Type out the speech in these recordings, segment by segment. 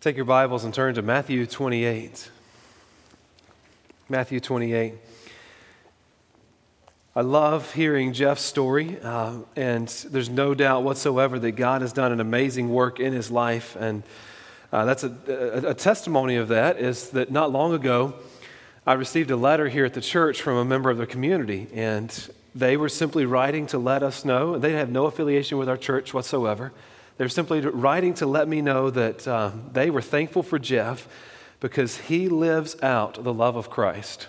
Take your Bibles and turn to Matthew 28. Matthew 28. I love hearing Jeff's story, uh, and there's no doubt whatsoever that God has done an amazing work in his life. And uh, that's a, a, a testimony of that is that not long ago, I received a letter here at the church from a member of the community, and they were simply writing to let us know. They have no affiliation with our church whatsoever they're simply writing to let me know that uh, they were thankful for Jeff because he lives out the love of Christ.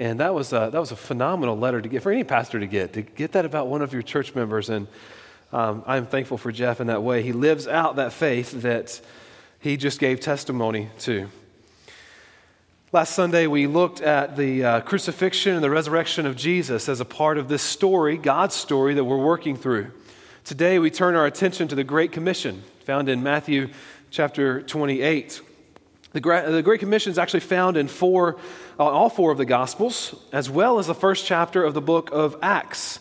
And that was, a, that was a phenomenal letter to get for any pastor to get, to get that about one of your church members. And um, I'm thankful for Jeff in that way. He lives out that faith that he just gave testimony to. Last Sunday, we looked at the uh, crucifixion and the resurrection of Jesus as a part of this story, God's story, that we're working through. Today, we turn our attention to the Great Commission found in Matthew chapter 28. The Great Commission is actually found in four, uh, all four of the Gospels, as well as the first chapter of the book of Acts.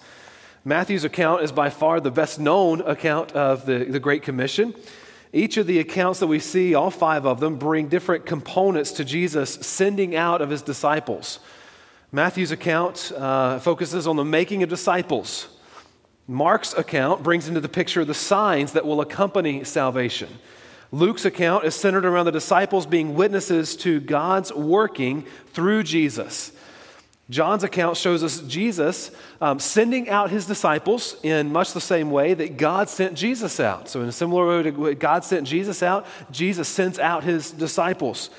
Matthew's account is by far the best known account of the, the Great Commission. Each of the accounts that we see, all five of them, bring different components to Jesus sending out of his disciples. Matthew's account uh, focuses on the making of disciples, Mark's account brings into the picture the signs that will accompany salvation. Luke's account is centered around the disciples being witnesses to God's working through Jesus. John's account shows us Jesus um, sending out his disciples in much the same way that God sent Jesus out. So, in a similar way to what God sent Jesus out, Jesus sends out his disciples.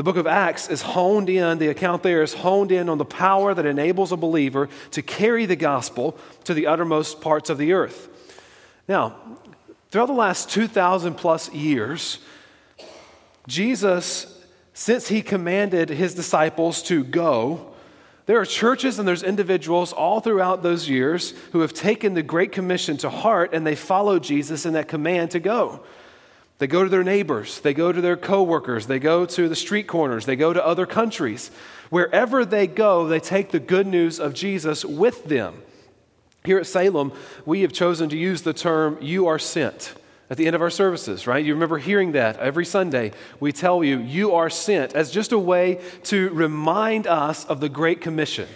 The book of Acts is honed in, the account there is honed in on the power that enables a believer to carry the gospel to the uttermost parts of the earth. Now, throughout the last 2,000 plus years, Jesus, since he commanded his disciples to go, there are churches and there's individuals all throughout those years who have taken the Great Commission to heart and they follow Jesus in that command to go. They go to their neighbors, they go to their coworkers, they go to the street corners, they go to other countries. Wherever they go, they take the good news of Jesus with them. Here at Salem, we have chosen to use the term you are sent at the end of our services, right? You remember hearing that every Sunday. We tell you, you are sent as just a way to remind us of the Great Commission.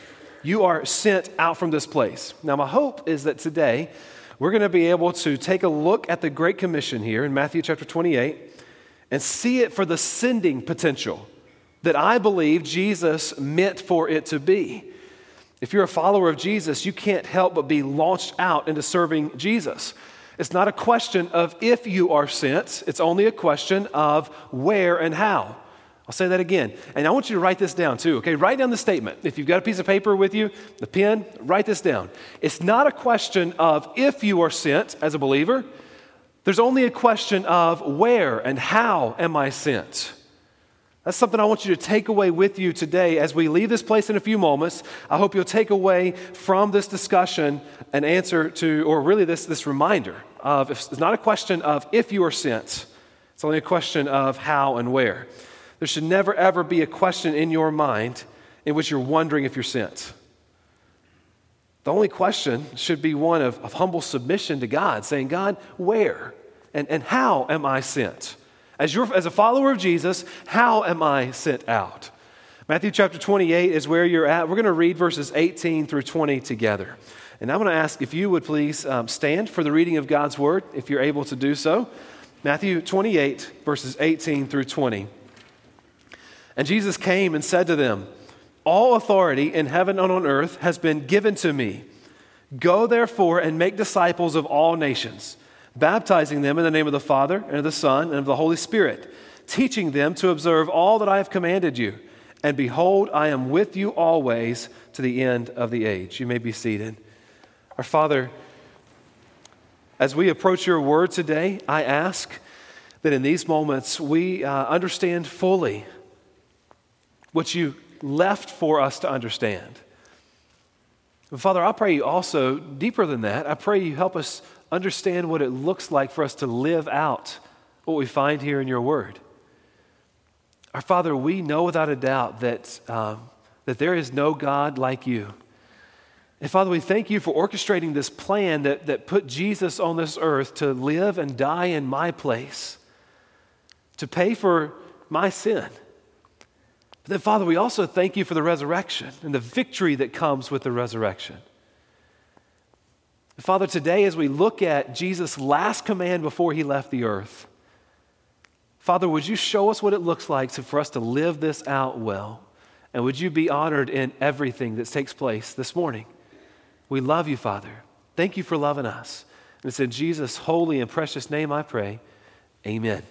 You are sent out from this place. Now, my hope is that today, we're going to be able to take a look at the Great Commission here in Matthew chapter 28 and see it for the sending potential that I believe Jesus meant for it to be. If you're a follower of Jesus, you can't help but be launched out into serving Jesus. It's not a question of if you are sent, it's only a question of where and how. I'll say that again. And I want you to write this down too, okay? Write down the statement. If you've got a piece of paper with you, the pen, write this down. It's not a question of if you are sent as a believer, there's only a question of where and how am I sent. That's something I want you to take away with you today as we leave this place in a few moments. I hope you'll take away from this discussion an answer to, or really this, this reminder of it's not a question of if you are sent, it's only a question of how and where. There should never, ever be a question in your mind in which you're wondering if you're sent. The only question should be one of, of humble submission to God, saying, God, where and, and how am I sent? As, your, as a follower of Jesus, how am I sent out? Matthew chapter 28 is where you're at. We're going to read verses 18 through 20 together. And I'm going to ask if you would please um, stand for the reading of God's word, if you're able to do so. Matthew 28, verses 18 through 20. And Jesus came and said to them, All authority in heaven and on earth has been given to me. Go therefore and make disciples of all nations, baptizing them in the name of the Father, and of the Son, and of the Holy Spirit, teaching them to observe all that I have commanded you. And behold, I am with you always to the end of the age. You may be seated. Our Father, as we approach your word today, I ask that in these moments we uh, understand fully what you left for us to understand. Father, I pray you also, deeper than that, I pray you help us understand what it looks like for us to live out what we find here in your word. Our Father, we know without a doubt that, um, that there is no God like you. And Father, we thank you for orchestrating this plan that, that put Jesus on this earth to live and die in my place to pay for my sin. But then, Father, we also thank you for the resurrection and the victory that comes with the resurrection. Father, today as we look at Jesus' last command before he left the earth, Father, would you show us what it looks like for us to live this out well? And would you be honored in everything that takes place this morning? We love you, Father. Thank you for loving us. And it's in Jesus' holy and precious name I pray. Amen.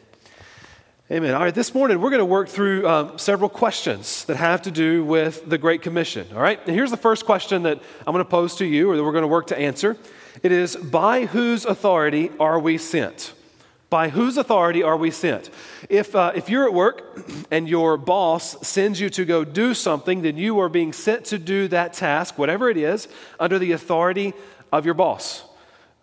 Amen. All right, this morning we're going to work through um, several questions that have to do with the Great Commission. All right, and here's the first question that I'm going to pose to you, or that we're going to work to answer. It is By whose authority are we sent? By whose authority are we sent? If, uh, if you're at work and your boss sends you to go do something, then you are being sent to do that task, whatever it is, under the authority of your boss.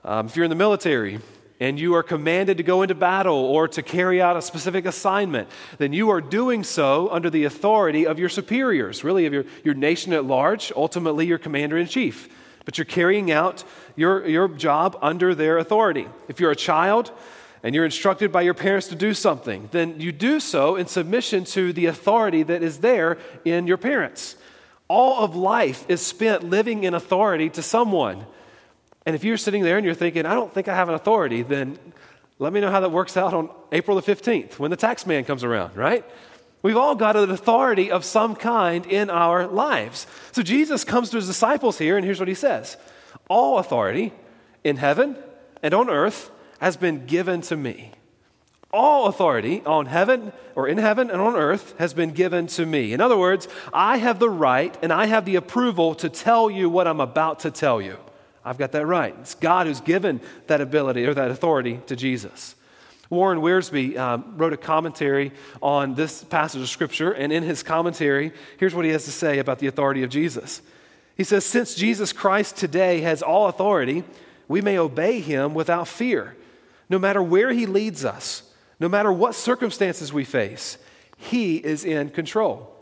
Um, if you're in the military, and you are commanded to go into battle or to carry out a specific assignment, then you are doing so under the authority of your superiors, really of your, your nation at large, ultimately your commander in chief. But you're carrying out your, your job under their authority. If you're a child and you're instructed by your parents to do something, then you do so in submission to the authority that is there in your parents. All of life is spent living in authority to someone. And if you're sitting there and you're thinking, I don't think I have an authority, then let me know how that works out on April the 15th when the tax man comes around, right? We've all got an authority of some kind in our lives. So Jesus comes to his disciples here, and here's what he says All authority in heaven and on earth has been given to me. All authority on heaven or in heaven and on earth has been given to me. In other words, I have the right and I have the approval to tell you what I'm about to tell you. I've got that right. It's God who's given that ability or that authority to Jesus. Warren Wiersbe um, wrote a commentary on this passage of Scripture, and in his commentary, here's what he has to say about the authority of Jesus. He says, Since Jesus Christ today has all authority, we may obey him without fear, no matter where he leads us, no matter what circumstances we face. He is in control.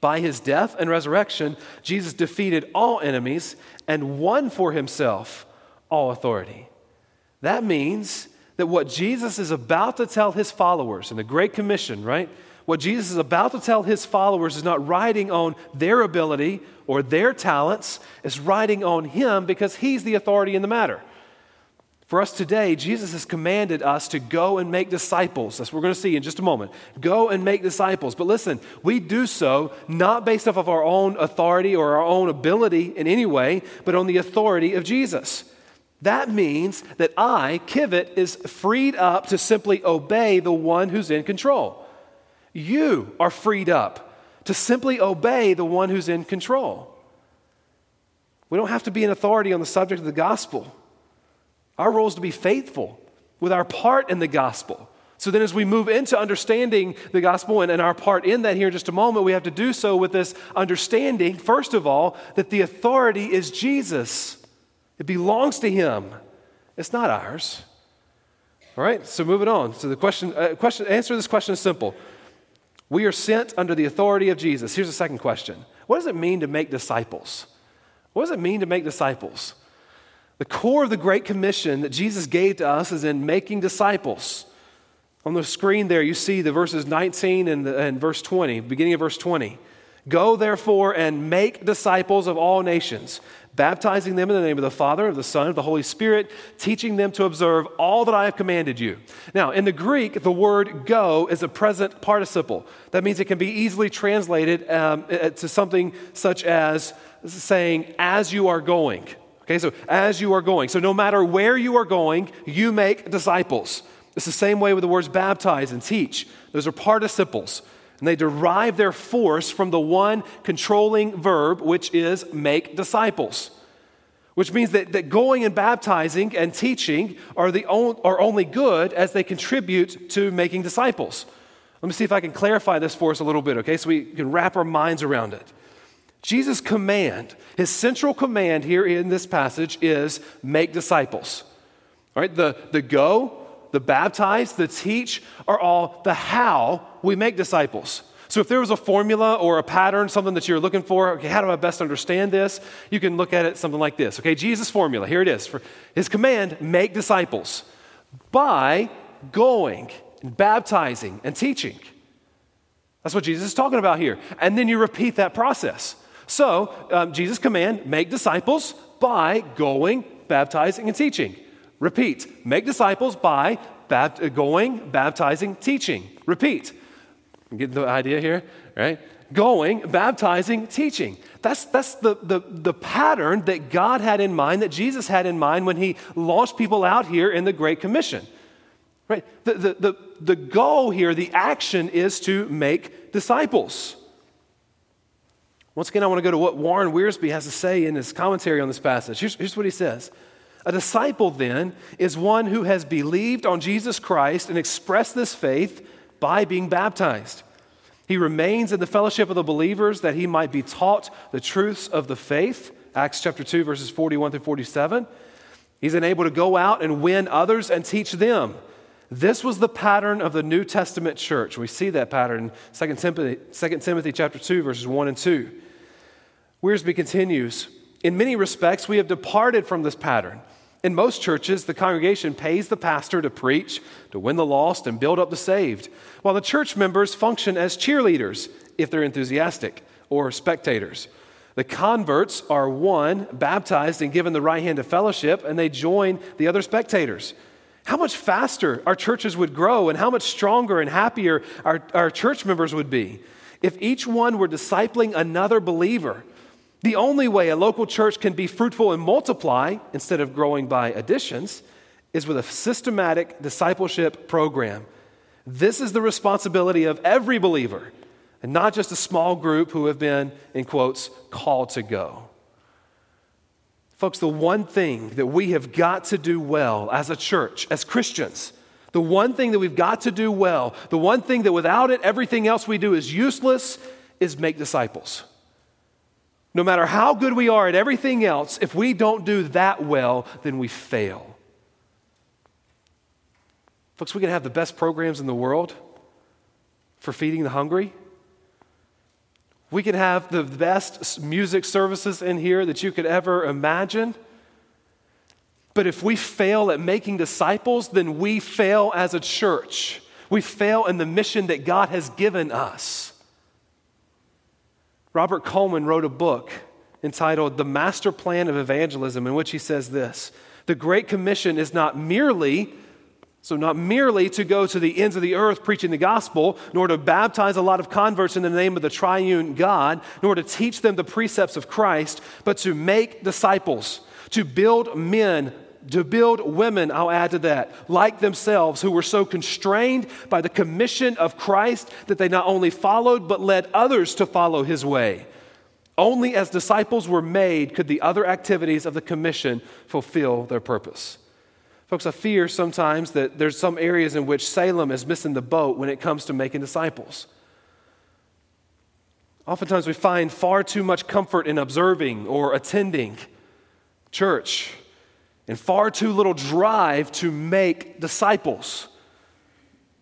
By his death and resurrection, Jesus defeated all enemies and won for himself all authority. That means that what Jesus is about to tell his followers in the Great Commission, right? What Jesus is about to tell his followers is not riding on their ability or their talents, it's riding on him because he's the authority in the matter. For us today, Jesus has commanded us to go and make disciples. That's what we're going to see in just a moment. Go and make disciples. But listen, we do so not based off of our own authority or our own ability in any way, but on the authority of Jesus. That means that I, Kivit, is freed up to simply obey the one who's in control. You are freed up to simply obey the one who's in control. We don't have to be an authority on the subject of the gospel. Our role is to be faithful with our part in the gospel. So then, as we move into understanding the gospel and, and, our part in that here in just a moment, we have to do so with this understanding, first of all, that the authority is Jesus. It belongs to Him, it's not ours. All right, so moving on. So the question, uh, question answer this question is simple. We are sent under the authority of Jesus. Here's the second question What does it mean to make disciples? What does it mean to make disciples? The core of the Great Commission that Jesus gave to us is in making disciples. On the screen there, you see the verses 19 and, the, and verse 20, beginning of verse 20. Go therefore and make disciples of all nations, baptizing them in the name of the Father, of the Son, of the Holy Spirit, teaching them to observe all that I have commanded you. Now, in the Greek, the word go is a present participle. That means it can be easily translated um, to something such as saying, as you are going. Okay, so as you are going. So no matter where you are going, you make disciples. It's the same way with the words baptize and teach. Those are participles. And they derive their force from the one controlling verb, which is make disciples. Which means that, that going and baptizing and teaching are, the on, are only good as they contribute to making disciples. Let me see if I can clarify this for us a little bit, okay, so we can wrap our minds around it. Jesus' command, his central command here in this passage is make disciples. All right, the, the go, the baptize, the teach are all the how we make disciples. So if there was a formula or a pattern, something that you're looking for, okay, how do I best understand this? You can look at it something like this. Okay, Jesus' formula, here it is. For his command, make disciples by going and baptizing, and teaching. That's what Jesus is talking about here. And then you repeat that process. So, um, Jesus' command make disciples by going, baptizing, and teaching. Repeat make disciples by bapt- going, baptizing, teaching. Repeat. Get the idea here, right? Going, baptizing, teaching. That's, that's the, the, the pattern that God had in mind, that Jesus had in mind when he launched people out here in the Great Commission. Right? The, the, the, the goal here, the action is to make disciples. Once again, I want to go to what Warren Wiersbe has to say in his commentary on this passage. Here's, here's what he says A disciple, then, is one who has believed on Jesus Christ and expressed this faith by being baptized. He remains in the fellowship of the believers that he might be taught the truths of the faith. Acts chapter 2, verses 41 through 47. He's able to go out and win others and teach them. This was the pattern of the New Testament church. We see that pattern in 2 Timothy, 2 Timothy chapter 2, verses 1 and 2. Wiersbe continues In many respects, we have departed from this pattern. In most churches, the congregation pays the pastor to preach, to win the lost, and build up the saved, while the church members function as cheerleaders, if they're enthusiastic, or spectators. The converts are one, baptized and given the right hand of fellowship, and they join the other spectators how much faster our churches would grow and how much stronger and happier our, our church members would be if each one were discipling another believer. The only way a local church can be fruitful and multiply instead of growing by additions is with a systematic discipleship program. This is the responsibility of every believer, and not just a small group who have been, in quotes, called to go. Folks, the one thing that we have got to do well as a church, as Christians, the one thing that we've got to do well, the one thing that without it everything else we do is useless, is make disciples. No matter how good we are at everything else, if we don't do that well, then we fail. Folks, we can have the best programs in the world for feeding the hungry. We can have the best music services in here that you could ever imagine. But if we fail at making disciples, then we fail as a church. We fail in the mission that God has given us. Robert Coleman wrote a book entitled The Master Plan of Evangelism, in which he says this The Great Commission is not merely so, not merely to go to the ends of the earth preaching the gospel, nor to baptize a lot of converts in the name of the triune God, nor to teach them the precepts of Christ, but to make disciples, to build men, to build women, I'll add to that, like themselves, who were so constrained by the commission of Christ that they not only followed, but led others to follow his way. Only as disciples were made could the other activities of the commission fulfill their purpose. Folks, I fear sometimes that there's some areas in which Salem is missing the boat when it comes to making disciples. Oftentimes we find far too much comfort in observing or attending church and far too little drive to make disciples.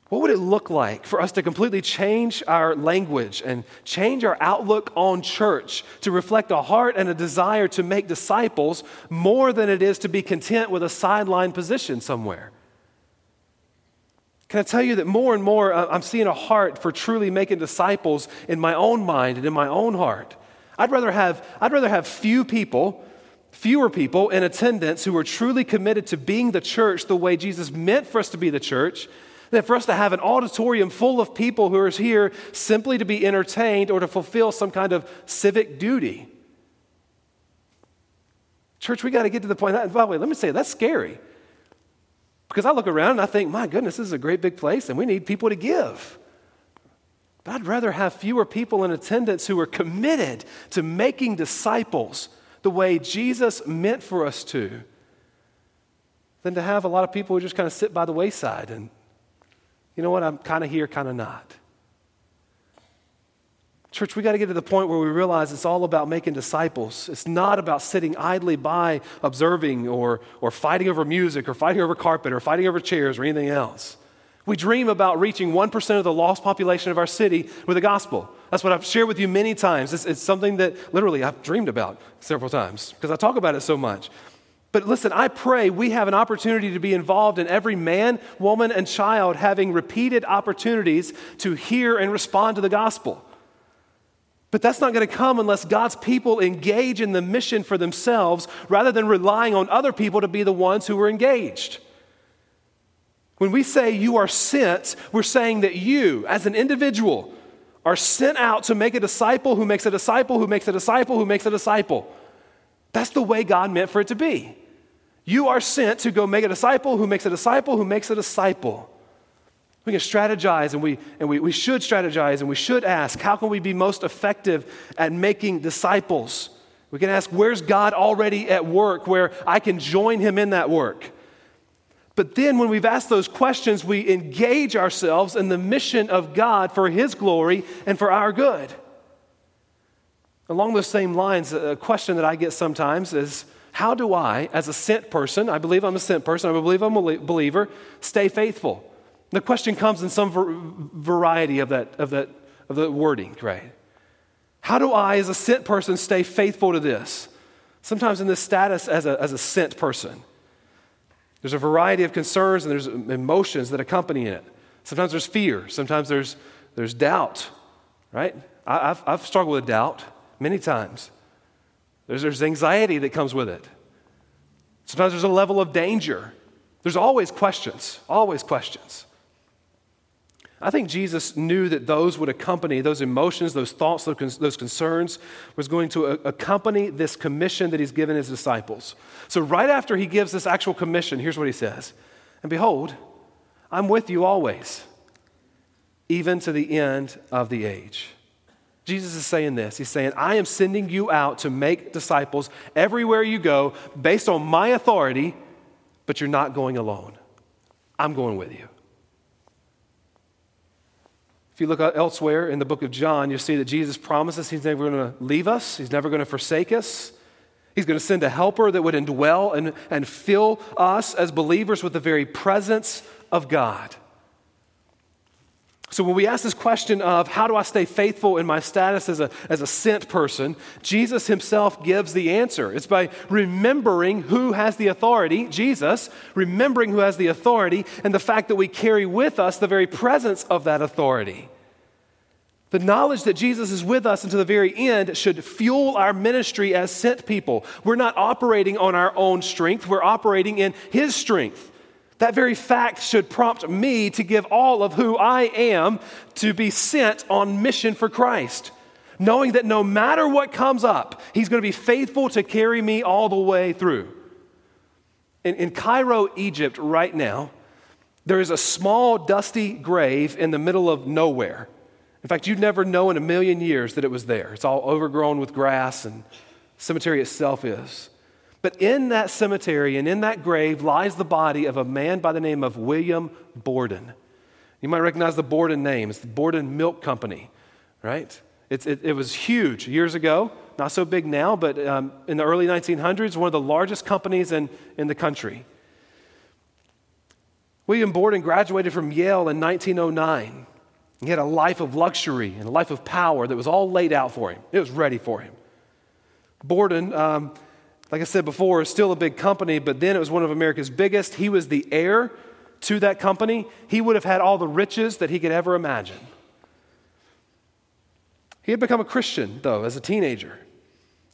What would it look like for us to completely change our language and change our outlook on church to reflect a heart and a desire to make disciples more than it is to be content with a sideline position somewhere? Can I tell you that more and more uh, I'm seeing a heart for truly making disciples in my own mind and in my own heart? I'd rather have, I'd rather have few people, fewer people in attendance who are truly committed to being the church the way Jesus meant for us to be the church than for us to have an auditorium full of people who are here simply to be entertained or to fulfill some kind of civic duty. Church, we got to get to the point. By the way, let me say that's scary. Because I look around and I think, my goodness, this is a great big place and we need people to give. But I'd rather have fewer people in attendance who are committed to making disciples the way Jesus meant for us to than to have a lot of people who just kind of sit by the wayside and you know what, I'm kind of here, kind of not. Church, we got to get to the point where we realize it's all about making disciples. It's not about sitting idly by observing or, or fighting over music or fighting over carpet or fighting over chairs or anything else. We dream about reaching 1% of the lost population of our city with the gospel. That's what I've shared with you many times. It's, it's something that literally I've dreamed about several times because I talk about it so much. But listen, I pray we have an opportunity to be involved in every man, woman, and child having repeated opportunities to hear and respond to the gospel. But that's not going to come unless God's people engage in the mission for themselves rather than relying on other people to be the ones who are engaged. When we say you are sent, we're saying that you, as an individual, are sent out to make a disciple who makes a disciple who makes a disciple who makes a disciple. That's the way God meant for it to be. You are sent to go make a disciple who makes a disciple who makes a disciple. We can strategize and, we, and we, we should strategize and we should ask how can we be most effective at making disciples? We can ask where's God already at work where I can join him in that work? But then, when we've asked those questions, we engage ourselves in the mission of God for His glory and for our good. Along those same lines, a question that I get sometimes is how do I, as a sent person, I believe I'm a sent person, I believe I'm a believer, stay faithful? The question comes in some variety of that, of that of the wording, right? How do I, as a sent person, stay faithful to this? Sometimes in this status as a, as a sent person. There's a variety of concerns and there's emotions that accompany it. Sometimes there's fear, sometimes there's, there's doubt, right? I, have I've struggled with doubt many times. There's, there's anxiety that comes with it. Sometimes there's a level of danger. There's always questions, always questions. I think Jesus knew that those would accompany, those emotions, those thoughts, those concerns, was going to uh, accompany this commission that he's given his disciples. So, right after he gives this actual commission, here's what he says And behold, I'm with you always, even to the end of the age. Jesus is saying this. He's saying, I am sending you out to make disciples everywhere you go based on my authority, but you're not going alone. I'm going with you. You look elsewhere in the book of John, you'll see that Jesus promises he's never going to leave us, he's never going to forsake us. He's going to send a helper that would indwell and, and fill us as believers with the very presence of God. So, when we ask this question of how do I stay faithful in my status as a, as a sent person, Jesus himself gives the answer. It's by remembering who has the authority, Jesus, remembering who has the authority, and the fact that we carry with us the very presence of that authority. The knowledge that Jesus is with us until the very end should fuel our ministry as sent people. We're not operating on our own strength, we're operating in His strength. That very fact should prompt me to give all of who I am to be sent on mission for Christ, knowing that no matter what comes up, He's going to be faithful to carry me all the way through. In, in Cairo, Egypt, right now, there is a small, dusty grave in the middle of nowhere. In fact, you'd never know in a million years that it was there. It's all overgrown with grass, and cemetery itself is. But in that cemetery and in that grave lies the body of a man by the name of William Borden. You might recognize the Borden name. It's the Borden Milk Company, right? It, it, was huge years ago, not so big now, but um, in the early 1900s, one of the largest companies in, in the country. William Borden graduated from Yale in 1909. He had a life of luxury and a life of power that was all laid out for him. It was ready for him. Borden um, like I said before, is still a big company, but then it was one of America's biggest. He was the heir to that company. He would have had all the riches that he could ever imagine. He had become a Christian, though, as a teenager.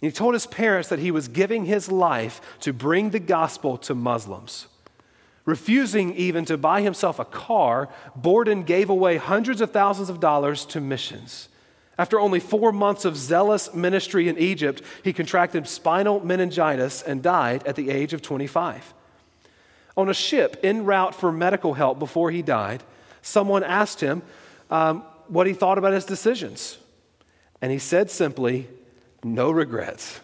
He told his parents that he was giving his life to bring the gospel to Muslims. Refusing even to buy himself a car, Borden gave away hundreds of thousands of dollars to missions. After only four months of zealous ministry in Egypt, he contracted spinal meningitis and died at the age of 25. On a ship en route for medical help before he died, someone asked him um, what he thought about his decisions. And he said simply, No regrets.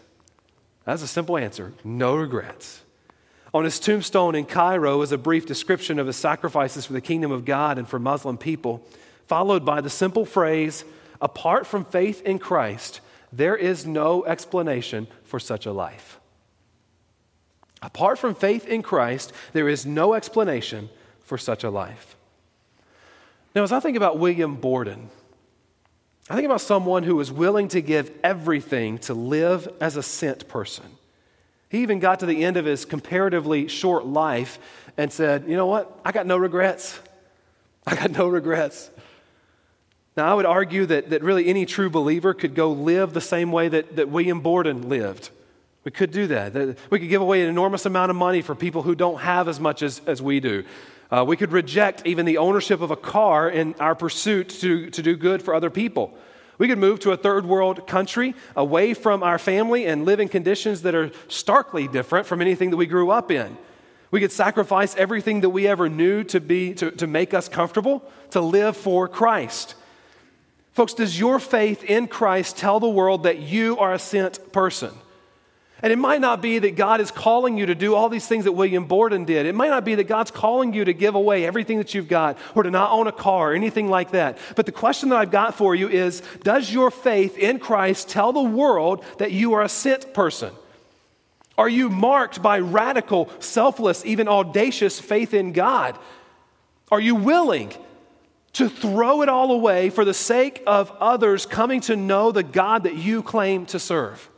That's a simple answer no regrets. On his tombstone in Cairo is a brief description of his sacrifices for the kingdom of God and for Muslim people, followed by the simple phrase, apart from faith in Christ, there is no explanation for such a life. Apart from faith in Christ, there is no explanation for such a life. Now, as I think about William Borden, I think about someone who was willing to give everything to live as a sent person. He even got to the end of his comparatively short life and said, You know what? I got no regrets. I got no regrets. Now, I would argue that, that really any true believer could go live the same way that, that William Borden lived. We could do that. We could give away an enormous amount of money for people who don't have as much as, as we do. Uh, we could reject even the ownership of a car in our pursuit to, to do good for other people. We could move to a third world country away from our family and live in conditions that are starkly different from anything that we grew up in. We could sacrifice everything that we ever knew to, be, to, to make us comfortable to live for Christ. Folks, does your faith in Christ tell the world that you are a sent person? And it might not be that God is calling you to do all these things that William Borden did. It might not be that God's calling you to give away everything that you've got or to not own a car or anything like that. But the question that I've got for you is Does your faith in Christ tell the world that you are a sent person? Are you marked by radical, selfless, even audacious faith in God? Are you willing to throw it all away for the sake of others coming to know the God that you claim to serve?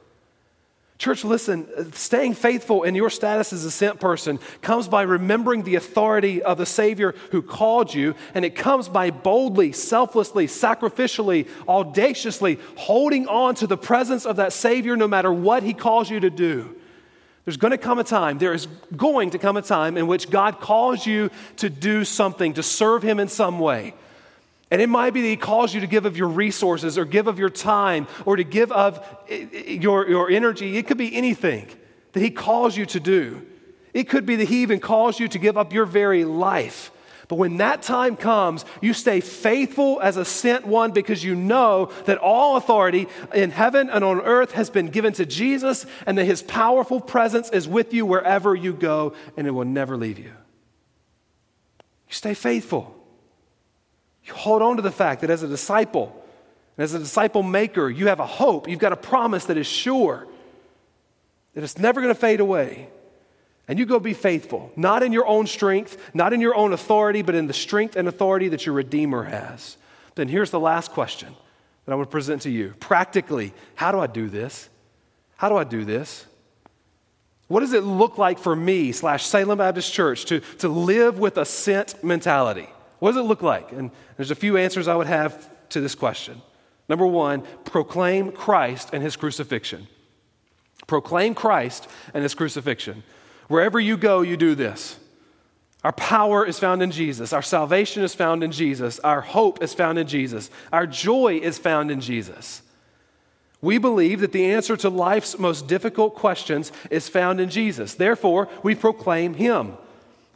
Church, listen, staying faithful in your status as a sent person comes by remembering the authority of the Savior who called you, and it comes by boldly, selflessly, sacrificially, audaciously holding on to the presence of that Savior no matter what He calls you to do. There's going to come a time, there is going to come a time in which God calls you to do something, to serve Him in some way. And it might be that He calls you to give of your resources or give of your time or to give of your, your energy. It could be anything that He calls you to do. It could be that He even calls you to give up your very life. But when that time comes, you stay faithful as a sent one because you know that all authority in heaven and on earth has been given to Jesus and that His powerful presence is with you wherever you go and it will never leave you. You stay faithful. You hold on to the fact that as a disciple, and as a disciple maker, you have a hope, you've got a promise that is sure, that it's never going to fade away. And you go be faithful, not in your own strength, not in your own authority, but in the strength and authority that your Redeemer has. Then here's the last question that I want to present to you. Practically, how do I do this? How do I do this? What does it look like for me, slash Salem Baptist Church, to, to live with a sent mentality? What does it look like? And there's a few answers I would have to this question. Number one, proclaim Christ and his crucifixion. Proclaim Christ and his crucifixion. Wherever you go, you do this. Our power is found in Jesus. Our salvation is found in Jesus. Our hope is found in Jesus. Our joy is found in Jesus. We believe that the answer to life's most difficult questions is found in Jesus. Therefore, we proclaim him.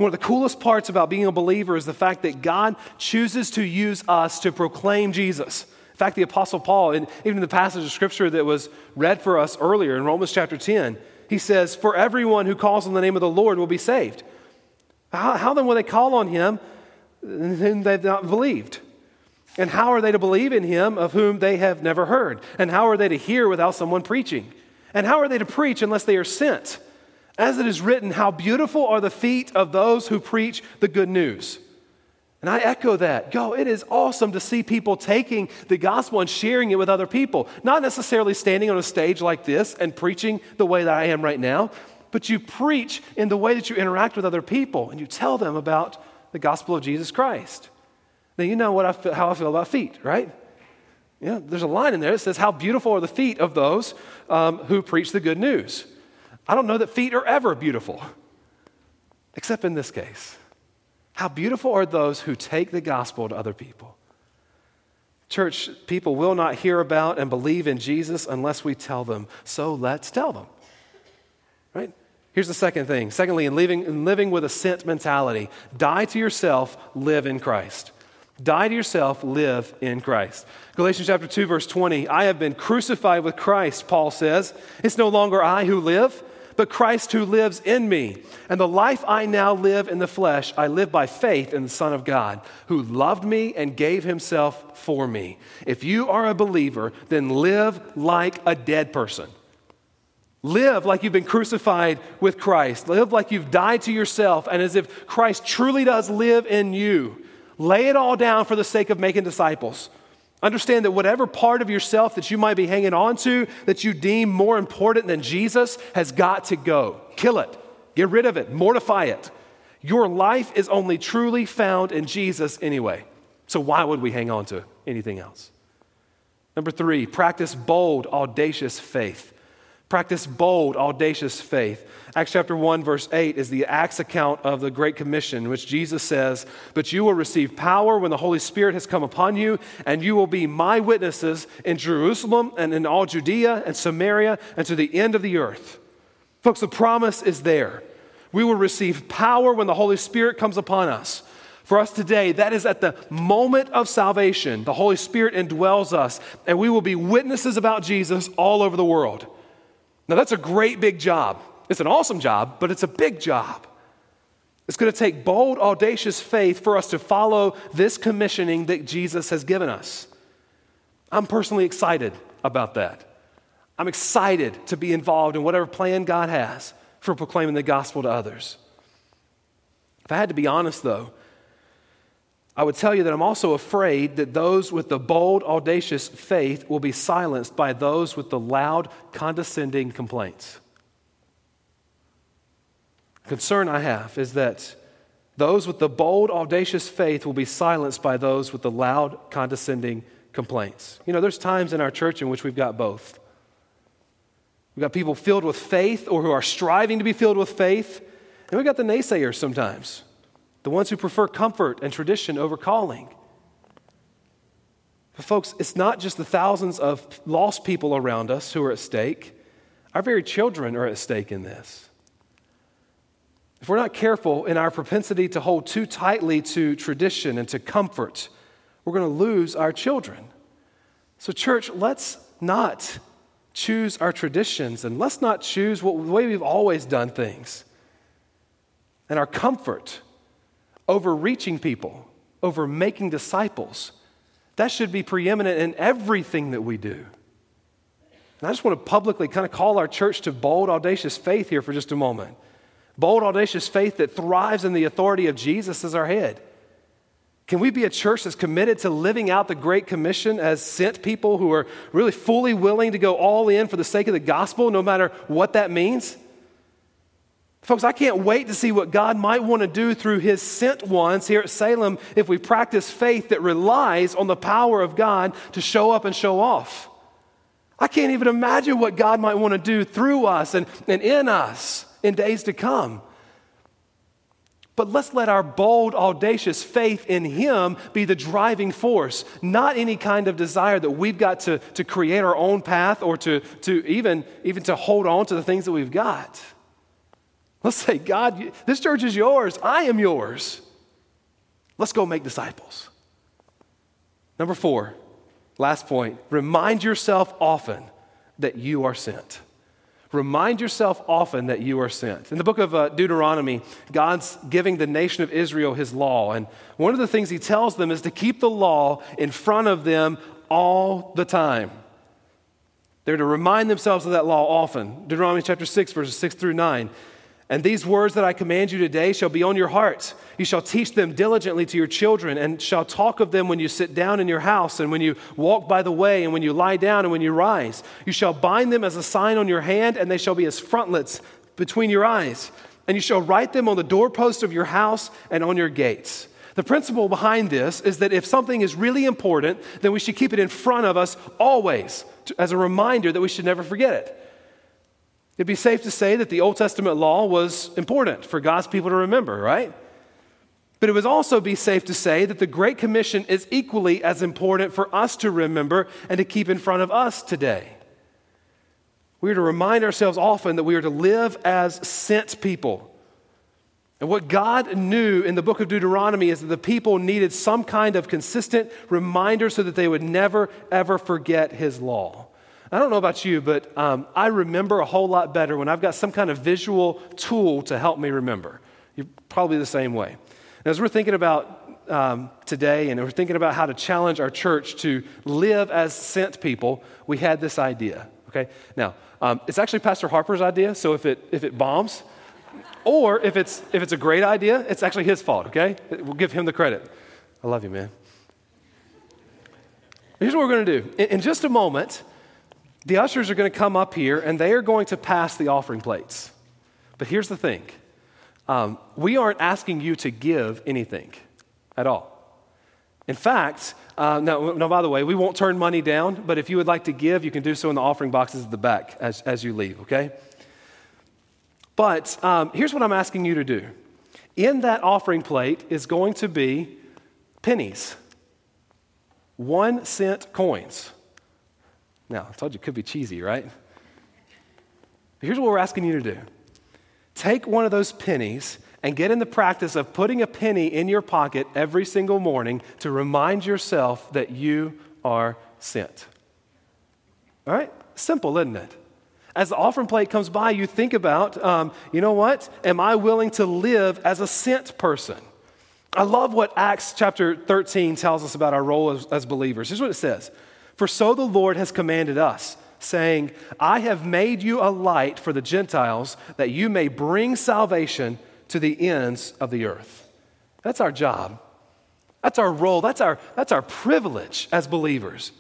One of the coolest parts about being a believer is the fact that God chooses to use us to proclaim Jesus. In fact, the Apostle Paul, and even in the passage of Scripture that was read for us earlier in Romans chapter 10, he says, For everyone who calls on the name of the Lord will be saved. How, how then will they call on him whom they've not believed? And how are they to believe in him of whom they have never heard? And how are they to hear without someone preaching? And how are they to preach unless they are sent? As it is written, how beautiful are the feet of those who preach the good news. And I echo that. Go, it is awesome to see people taking the gospel and sharing it with other people. Not necessarily standing on a stage like this and preaching the way that I am right now, but you preach in the way that you interact with other people and you tell them about the gospel of Jesus Christ. Now, you know what I feel, how I feel about feet, right? Yeah, there's a line in there that says, How beautiful are the feet of those um, who preach the good news. I don't know that feet are ever beautiful, except in this case. How beautiful are those who take the gospel to other people. Church, people will not hear about and believe in Jesus unless we tell them. So let's tell them. Right? Here's the second thing. Secondly, in living, in living with a sent mentality, die to yourself, live in Christ. Die to yourself, live in Christ. Galatians chapter 2, verse 20. I have been crucified with Christ, Paul says. It's no longer I who live but Christ who lives in me. And the life I now live in the flesh, I live by faith in the Son of God, who loved me and gave himself for me. If you are a believer, then live like a dead person. Live like you've been crucified with Christ. Live like you've died to yourself, and as if Christ truly does live in you. Lay it all down for the sake of making disciples. Understand that whatever part of yourself that you might be hanging on to that you deem more important than Jesus has got to go. Kill it, get rid of it, mortify it. Your life is only truly found in Jesus anyway. So why would we hang on to anything else? Number three, practice bold, audacious faith. Practice bold, audacious faith. Acts chapter 1, verse 8 is the Acts account of the Great Commission, which Jesus says, But you will receive power when the Holy Spirit has come upon you, and you will be my witnesses in Jerusalem and in all Judea and Samaria and to the end of the earth. Folks, the promise is there. We will receive power when the Holy Spirit comes upon us. For us today, that is at the moment of salvation. The Holy Spirit indwells us, and we will be witnesses about Jesus all over the world. Now, that's a great big job. It's an awesome job, but it's a big job. It's going to take bold, audacious faith for us to follow this commissioning that Jesus has given us. I'm personally excited about that. I'm excited to be involved in whatever plan God has for proclaiming the gospel to others. If I had to be honest, though, I would tell you that I'm also afraid that those with the bold, audacious faith will be silenced by those with the loud, condescending complaints. Concern I have is that those with the bold, audacious faith will be silenced by those with the loud, condescending complaints. You know, there's times in our church in which we've got both. We've got people filled with faith or who are striving to be filled with faith, and we've got the naysayers sometimes the ones who prefer comfort and tradition over calling. But, folks, it's not just the thousands of lost people around us who are at stake, our very children are at stake in this. If we're not careful in our propensity to hold too tightly to tradition and to comfort, we're going to lose our children. So, church, let's not choose our traditions and let's not choose what, the way we've always done things and our comfort over reaching people, over making disciples. That should be preeminent in everything that we do. And I just want to publicly kind of call our church to bold, audacious faith here for just a moment. Bold, audacious faith that thrives in the authority of Jesus as our head. Can we be a church that's committed to living out the Great Commission as sent people who are really fully willing to go all in for the sake of the gospel, no matter what that means? Folks, I can't wait to see what God might want to do through his sent ones here at Salem if we practice faith that relies on the power of God to show up and show off. I can't even imagine what God might want to do through us and, and in us in days to come. But let's let our bold, audacious faith in Him be the driving force, not any kind of desire that we've got to, to create our own path or to, to even, even to hold on to the things that we've got. Let's say, God, this church is yours. I am yours. Let's go make disciples. Number four, last point remind yourself often that you are sent. Remind yourself often that you are sent. In the book of uh, Deuteronomy, God's giving the nation of Israel his law. And one of the things he tells them is to keep the law in front of them all the time. They're to remind themselves of that law often. Deuteronomy chapter 6, verses 6 through 9. And these words that I command you today shall be on your heart. You shall teach them diligently to your children, and shall talk of them when you sit down in your house, and when you walk by the way, and when you lie down, and when you rise. You shall bind them as a sign on your hand, and they shall be as frontlets between your eyes. And you shall write them on the doorpost of your house and on your gates. The principle behind this is that if something is really important, then we should keep it in front of us always as a reminder that we should never forget it. It'd be safe to say that the Old Testament law was important for God's people to remember, right? But it would also be safe to say that the Great Commission is equally as important for us to remember and to keep in front of us today. We are to remind ourselves often that we are to live as sent people. And what God knew in the book of Deuteronomy is that the people needed some kind of consistent reminder so that they would never, ever forget his law. I don't know about you, but um, I remember a whole lot better when I've got some kind of visual tool to help me remember. You're probably the same way. And as we're thinking about um, today and we're thinking about how to challenge our church to live as sent people, we had this idea. Okay? Now, um, it's actually Pastor Harper's idea, so if it, if it bombs, or if it's, if it's a great idea, it's actually his fault, okay? We'll give him the credit. I love you, man. Here's what we're going to do. In, in just a moment, the ushers are going to come up here and they are going to pass the offering plates. But here's the thing um, we aren't asking you to give anything at all. In fact, uh, no, no, by the way, we won't turn money down, but if you would like to give, you can do so in the offering boxes at the back as, as you leave, okay? But um, here's what I'm asking you to do. In that offering plate is going to be pennies, one cent coins. Now, I told you it could be cheesy, right? But here's what we're asking you to do take one of those pennies and get in the practice of putting a penny in your pocket every single morning to remind yourself that you are sent. All right? Simple, isn't it? As the offering plate comes by, you think about, um, you know what? Am I willing to live as a sent person? I love what Acts chapter 13 tells us about our role as, as believers. Here's what it says For so the Lord has commanded us, saying, I have made you a light for the Gentiles, that you may bring salvation to the ends of the earth. That's our job. That's our role. That's our, that's our privilege as believers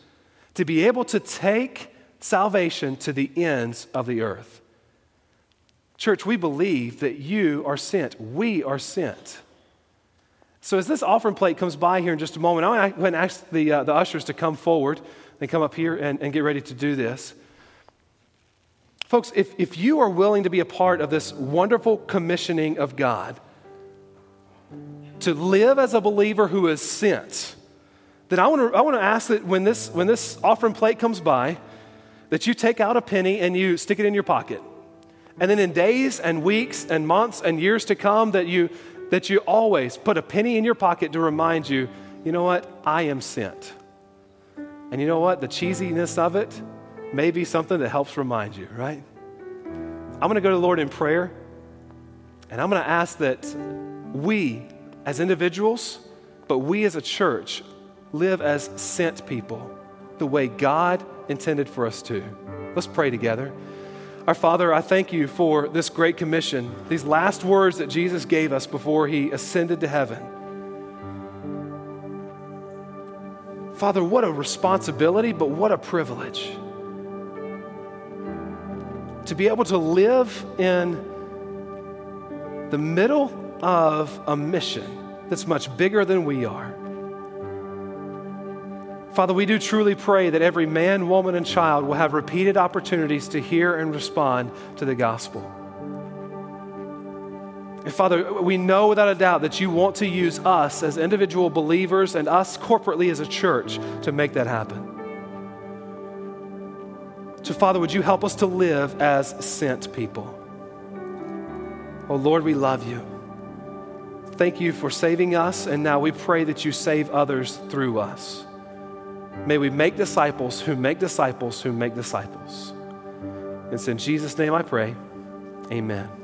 to be able to take salvation to the ends of the earth. Church, we believe that you are sent. We are sent. So, as this offering plate comes by here in just a moment, I want to ask the, uh, the ushers to come forward. They come up here and, and get ready to do this. Folks, if, if you are willing to be a part of this wonderful commissioning of God, to live as a believer who is sent, then I want to, I want to ask that when this, when this offering plate comes by, that you take out a penny and you stick it in your pocket. And then in days and weeks and months and years to come, that you, that you always put a penny in your pocket to remind you, you know what? I am sent. And you know what? The cheesiness of it, may be something that helps remind you, right? I'm going to go to the Lord in prayer, and I'm going to ask that we as individuals, but we as a church, live as sent people the way God intended for us to. Let's pray together. Our Father, I thank you for this great commission, these last words that Jesus gave us before he ascended to heaven. Father, what a responsibility, but what a privilege to be able to live in the middle of a mission that's much bigger than we are. Father, we do truly pray that every man, woman, and child will have repeated opportunities to hear and respond to the gospel. And Father, we know without a doubt that you want to use us as individual believers and us corporately as a church to make that happen. So, Father, would you help us to live as sent people? Oh, Lord, we love you. Thank you for saving us, and now we pray that you save others through us. May we make disciples who make disciples who make disciples. It's in Jesus' name I pray. Amen.